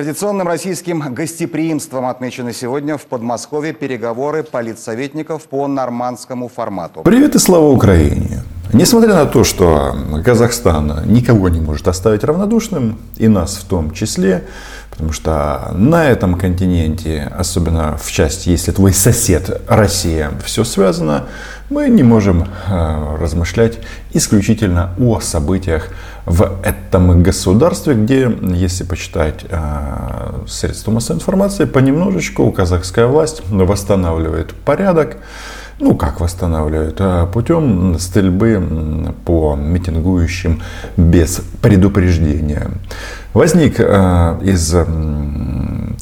Традиционным российским гостеприимством отмечены сегодня в Подмосковье переговоры политсоветников по нормандскому формату. Привет и слава Украине! Несмотря на то, что Казахстан никого не может оставить равнодушным, и нас в том числе, потому что на этом континенте, особенно в части, если твой сосед Россия, все связано, мы не можем э, размышлять исключительно о событиях в этом государстве, где, если почитать э, средства массовой информации, понемножечку казахская власть восстанавливает порядок, ну, как восстанавливают? А путем стрельбы по митингующим без предупреждения. Возник э, из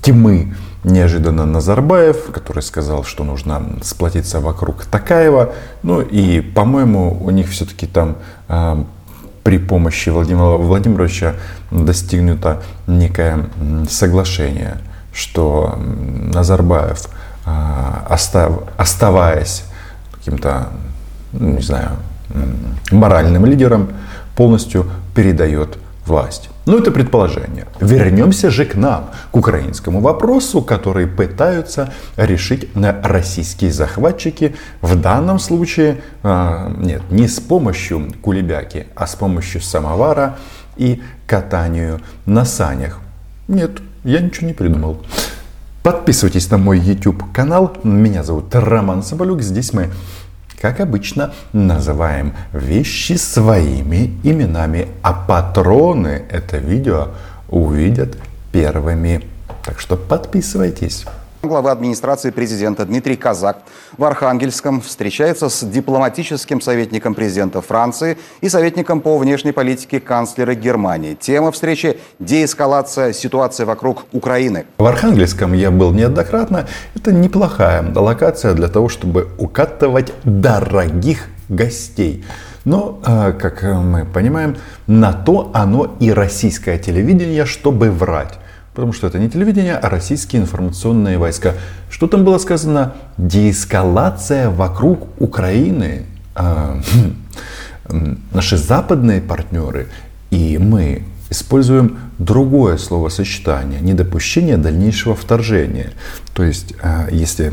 тьмы неожиданно Назарбаев, который сказал, что нужно сплотиться вокруг Такаева. Ну и, по-моему, у них все-таки там э, при помощи Владимира Владимировича достигнуто некое соглашение, что Назарбаев – оставаясь каким-то, ну, не знаю, моральным лидером, полностью передает власть. Ну, это предположение. Вернемся же к нам, к украинскому вопросу, который пытаются решить российские захватчики. В данном случае, а, нет, не с помощью кулебяки, а с помощью самовара и катанию на санях. Нет, я ничего не придумал. Подписывайтесь на мой YouTube канал. Меня зовут Роман Соболюк. Здесь мы, как обычно, называем вещи своими именами. А патроны это видео увидят первыми. Так что подписывайтесь. Глава администрации президента Дмитрий Казак в Архангельском встречается с дипломатическим советником президента Франции и советником по внешней политике канцлера Германии. Тема встречи – деэскалация ситуации вокруг Украины. В Архангельском я был неоднократно. Это неплохая локация для того, чтобы укатывать дорогих гостей. Но, а, как мы понимаем, на то оно и российское телевидение, чтобы врать. Потому что это не телевидение, а российские информационные войска. Что там было сказано? Деэскалация вокруг Украины. А, хм, наши западные партнеры и мы используем другое словосочетание. Недопущение дальнейшего вторжения. То есть, а, если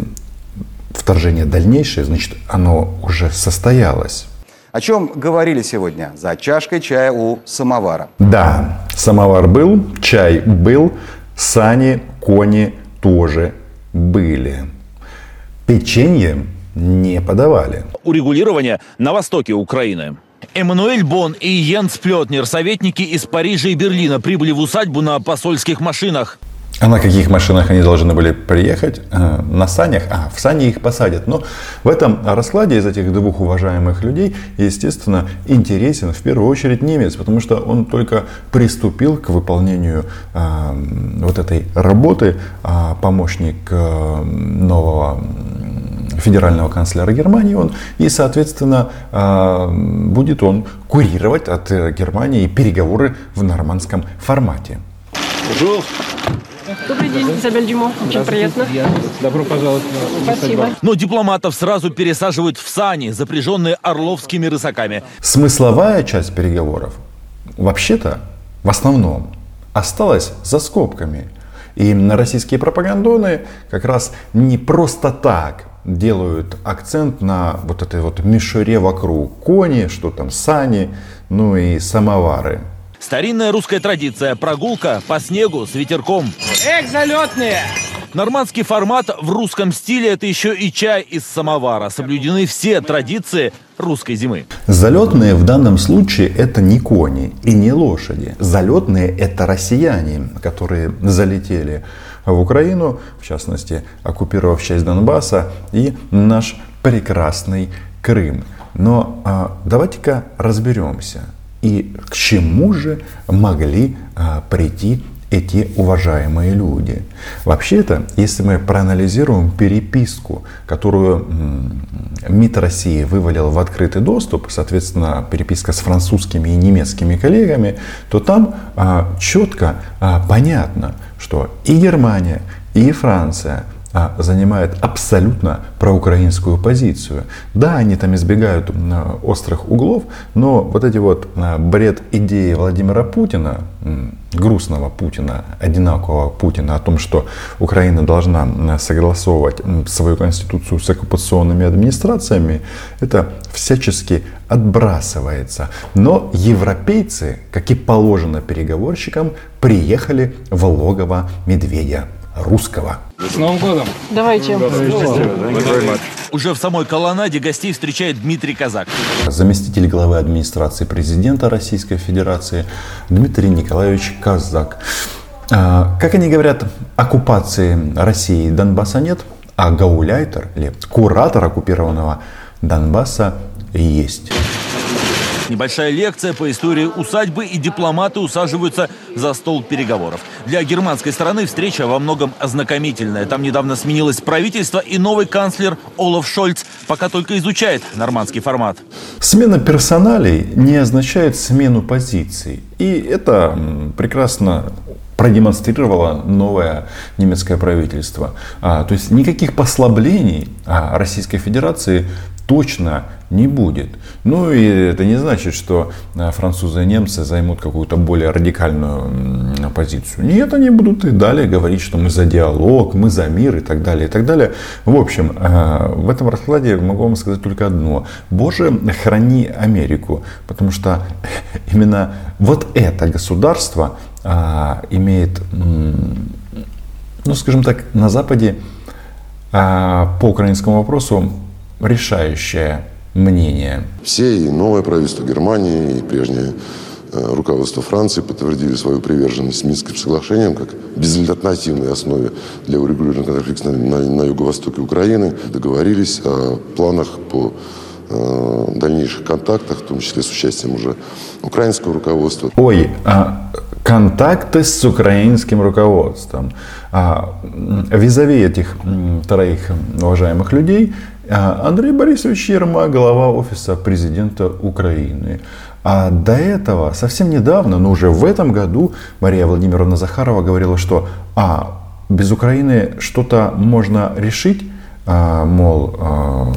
вторжение дальнейшее, значит оно уже состоялось. О чем говорили сегодня за чашкой чая у самовара? Да, самовар был, чай был, сани, кони тоже были. Печенье не подавали. Урегулирование на востоке Украины. Эммануэль Бон и Йенс Плетнер, советники из Парижа и Берлина, прибыли в усадьбу на посольских машинах. А на каких машинах они должны были приехать? Э, на санях? А, в сани их посадят. Но в этом раскладе из этих двух уважаемых людей, естественно, интересен в первую очередь немец, потому что он только приступил к выполнению э, вот этой работы, а помощник э, нового федерального канцлера Германии он, и, соответственно, будет он курировать от Германии переговоры в нормандском формате. Bonjour. Добрый день, Изабель Дюмо. Очень приятно. Добро пожаловать. Спасибо. Но дипломатов сразу пересаживают в сани, запряженные орловскими рысаками. Смысловая часть переговоров вообще-то в основном осталась за скобками. И на российские пропагандоны как раз не просто так делают акцент на вот этой вот мишуре вокруг. Кони, что там, сани, ну и самовары. Старинная русская традиция – прогулка по снегу с ветерком. Эх, залетные! Нормандский формат в русском стиле – это еще и чай из самовара. Соблюдены все традиции русской зимы. Залетные в данном случае это не кони и не лошади. Залетные это россияне, которые залетели в Украину, в частности, оккупировав часть Донбасса и наш прекрасный Крым. Но а, давайте-ка разберемся – и к чему же могли а, прийти эти уважаемые люди. Вообще-то, если мы проанализируем переписку, которую МИД России вывалил в открытый доступ, соответственно, переписка с французскими и немецкими коллегами, то там а, четко а, понятно, что и Германия, и Франция, занимает абсолютно проукраинскую позицию. Да, они там избегают а, острых углов, но вот эти вот а, бред идеи Владимира Путина, грустного Путина, одинакового Путина о том, что Украина должна согласовывать свою конституцию с оккупационными администрациями, это всячески отбрасывается. Но европейцы, как и положено переговорщикам, приехали в логово медведя русского. С Новым годом! Давайте. Уже в самой колоннаде гостей встречает Дмитрий Казак. Заместитель главы администрации президента Российской Федерации Дмитрий Николаевич Казак. А, как они говорят, оккупации России и Донбасса нет, а гауляйтер или куратор оккупированного Донбасса есть. Небольшая лекция по истории усадьбы и дипломаты усаживаются за стол переговоров. Для германской стороны встреча во многом ознакомительная. Там недавно сменилось правительство и новый канцлер Олаф Шольц пока только изучает нормандский формат. Смена персоналей не означает смену позиций. И это прекрасно продемонстрировало новое немецкое правительство. А, то есть никаких послаблений а, Российской Федерации точно не будет. Ну и это не значит, что э, французы и немцы займут какую-то более радикальную позицию. Нет, они будут и далее говорить, что мы за диалог, мы за мир и так далее, и так далее. В общем, э, в этом раскладе могу вам сказать только одно. Боже, храни Америку, потому что именно вот это государство а, имеет, ну скажем так, на Западе а, по украинскому вопросу решающее мнение. Все, и новое правительство Германии, и прежнее э, руководство Франции подтвердили свою приверженность Минским соглашениям как безальтернативной основе для урегулирования конфликта на, на, на юго-востоке Украины. Договорились о планах по э, дальнейших контактах, в том числе с участием уже украинского руководства. Ой, а контакты с украинским руководством. А, визави этих троих уважаемых людей Андрей Борисович Ермак, глава офиса президента Украины. А до этого, совсем недавно, но уже в этом году, Мария Владимировна Захарова говорила, что а, без Украины что-то можно решить, а, мол, а,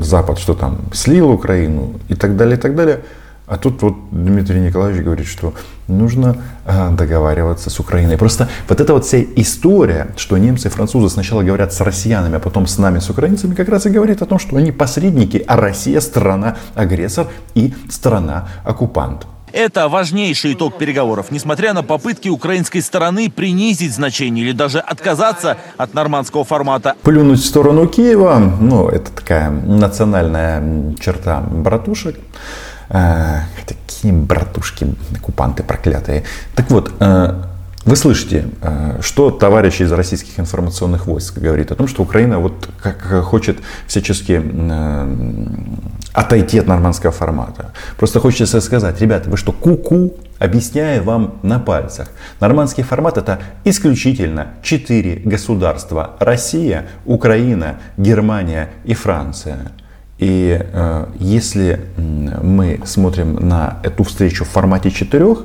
Запад что там, слил Украину и так далее, и так далее. А тут вот Дмитрий Николаевич говорит, что нужно а, договариваться с Украиной. Просто вот эта вот вся история, что немцы и французы сначала говорят с россиянами, а потом с нами, с украинцами, как раз и говорит о том, что они посредники, а Россия страна-агрессор и страна-оккупант. Это важнейший итог переговоров. Несмотря на попытки украинской стороны принизить значение или даже отказаться от нормандского формата. Плюнуть в сторону Киева, ну, это такая национальная черта братушек. Э, такие братушки, оккупанты проклятые. Так вот, э, вы слышите, э, что товарищ из российских информационных войск говорит о том, что Украина вот как хочет всячески отойти от нормандского формата. Просто хочется сказать, ребята, вы что, ку-ку? Объясняю вам на пальцах. Нормандский формат это исключительно четыре государства. Россия, Украина, Германия и Франция. И э, если мы смотрим на эту встречу в формате четырех,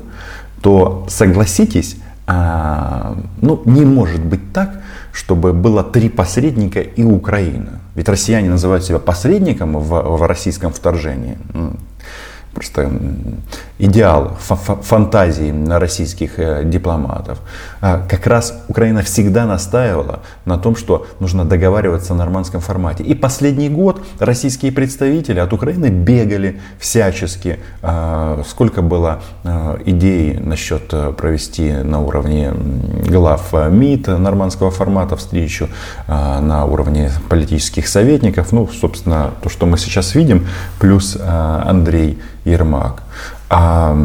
то согласитесь, э, ну, не может быть так, чтобы было три посредника и Украина. Ведь россияне называют себя посредником в, в российском вторжении просто идеал фантазии российских э, дипломатов. А как раз Украина всегда настаивала на том, что нужно договариваться в нормандском формате. И последний год российские представители от Украины бегали всячески. А, сколько было а, идей насчет э, провести на уровне глав э, МИД нормандского формата встречу, на уровне политических советников. Ну, собственно, то, что мы сейчас видим, плюс Андрей Ермак. А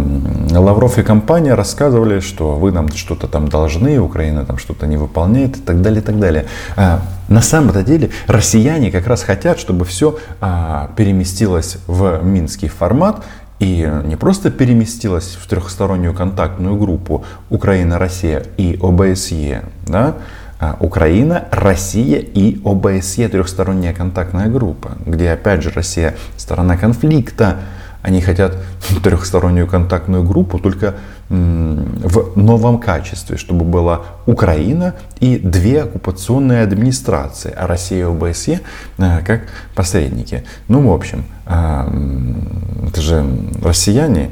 Лавров и компания рассказывали, что вы нам что-то там должны, Украина там что-то не выполняет и так далее, и так далее. А на самом-то деле россияне как раз хотят, чтобы все а, переместилось в минский формат и не просто переместилось в трехстороннюю контактную группу Украина, Россия и ОБСЕ, да, а Украина, Россия и ОБСЕ трехсторонняя контактная группа, где опять же Россия сторона конфликта, Они хотят трехстороннюю контактную группу, только в новом качестве, чтобы была Украина и две оккупационные администрации, а Россия и ОБСЕ э, как посредники. Ну, в общем, э, это же россияне,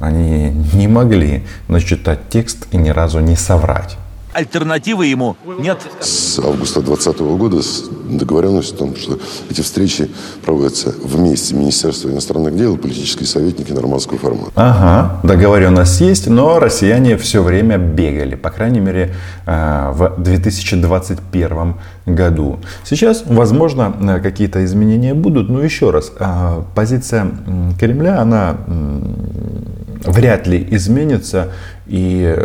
они не могли начитать текст и ни разу не соврать альтернативы ему нет. С августа 2020 года договоренность о том, что эти встречи проводятся вместе Министерства иностранных дел и политические советники нормандского формата. Ага, договоренность есть, но россияне все время бегали, по крайней мере, э, в 2021 году. Сейчас, возможно, э, какие-то изменения будут, но еще раз, э, позиция Кремля, она вряд ли изменится, и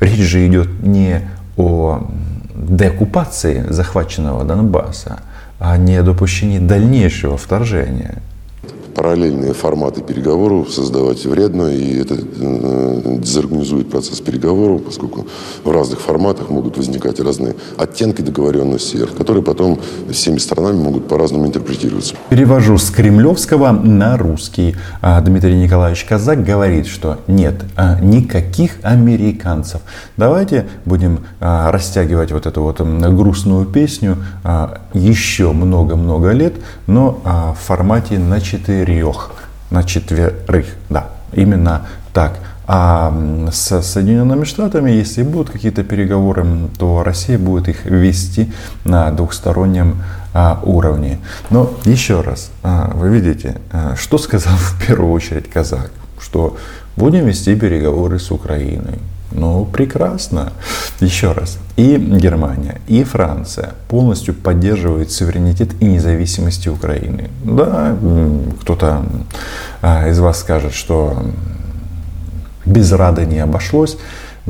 Речь же идет не о деоккупации захваченного Донбасса, а не о допущении дальнейшего вторжения параллельные форматы переговоров создавать вредно, и это э, дезорганизует процесс переговоров, поскольку в разных форматах могут возникать разные оттенки договоренности, которые потом всеми сторонами могут по-разному интерпретироваться. Перевожу с кремлевского на русский. А Дмитрий Николаевич Казак говорит, что нет а, никаких американцев. Давайте будем а, растягивать вот эту вот грустную песню еще много-много лет, но в формате на 4 четырех, на четверых, да, именно так. А с Соединенными Штатами, если будут какие-то переговоры, то Россия будет их вести на двухстороннем а, уровне. Но еще раз, а, вы видите, а, что сказал в первую очередь казак, что будем вести переговоры с Украиной. Ну, прекрасно. Еще раз. И Германия, и Франция полностью поддерживают суверенитет и независимость Украины. Да, кто-то а, из вас скажет, что без Рады не обошлось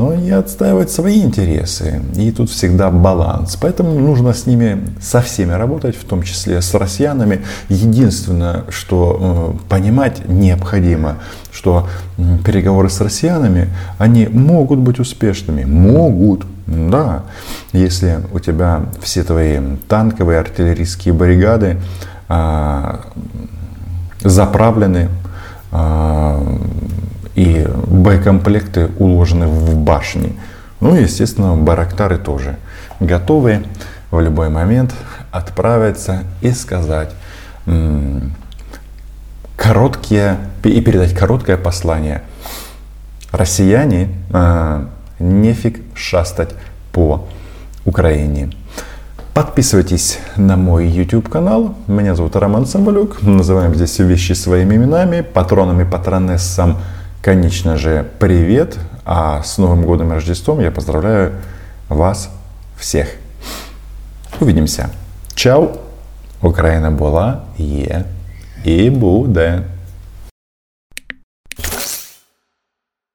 но и отстаивать свои интересы. И тут всегда баланс. Поэтому нужно с ними, со всеми работать, в том числе с россиянами. Единственное, что э, понимать необходимо, что переговоры с россиянами, они могут быть успешными. Могут. Да, если у тебя все твои танковые, артиллерийские бригады э, заправлены э, и боекомплекты уложены в башни. Ну и, естественно, барактары тоже готовы в любой момент отправиться и сказать короткие и передать короткое послание. Россияне, э, нефиг шастать по Украине. Подписывайтесь на мой YouTube канал. Меня зовут Роман Самбалюк. Называем здесь вещи своими именами. Патронами, патронессам конечно же, привет. А с Новым годом и Рождеством я поздравляю вас всех. Увидимся. Чао. Україна була, є і буде.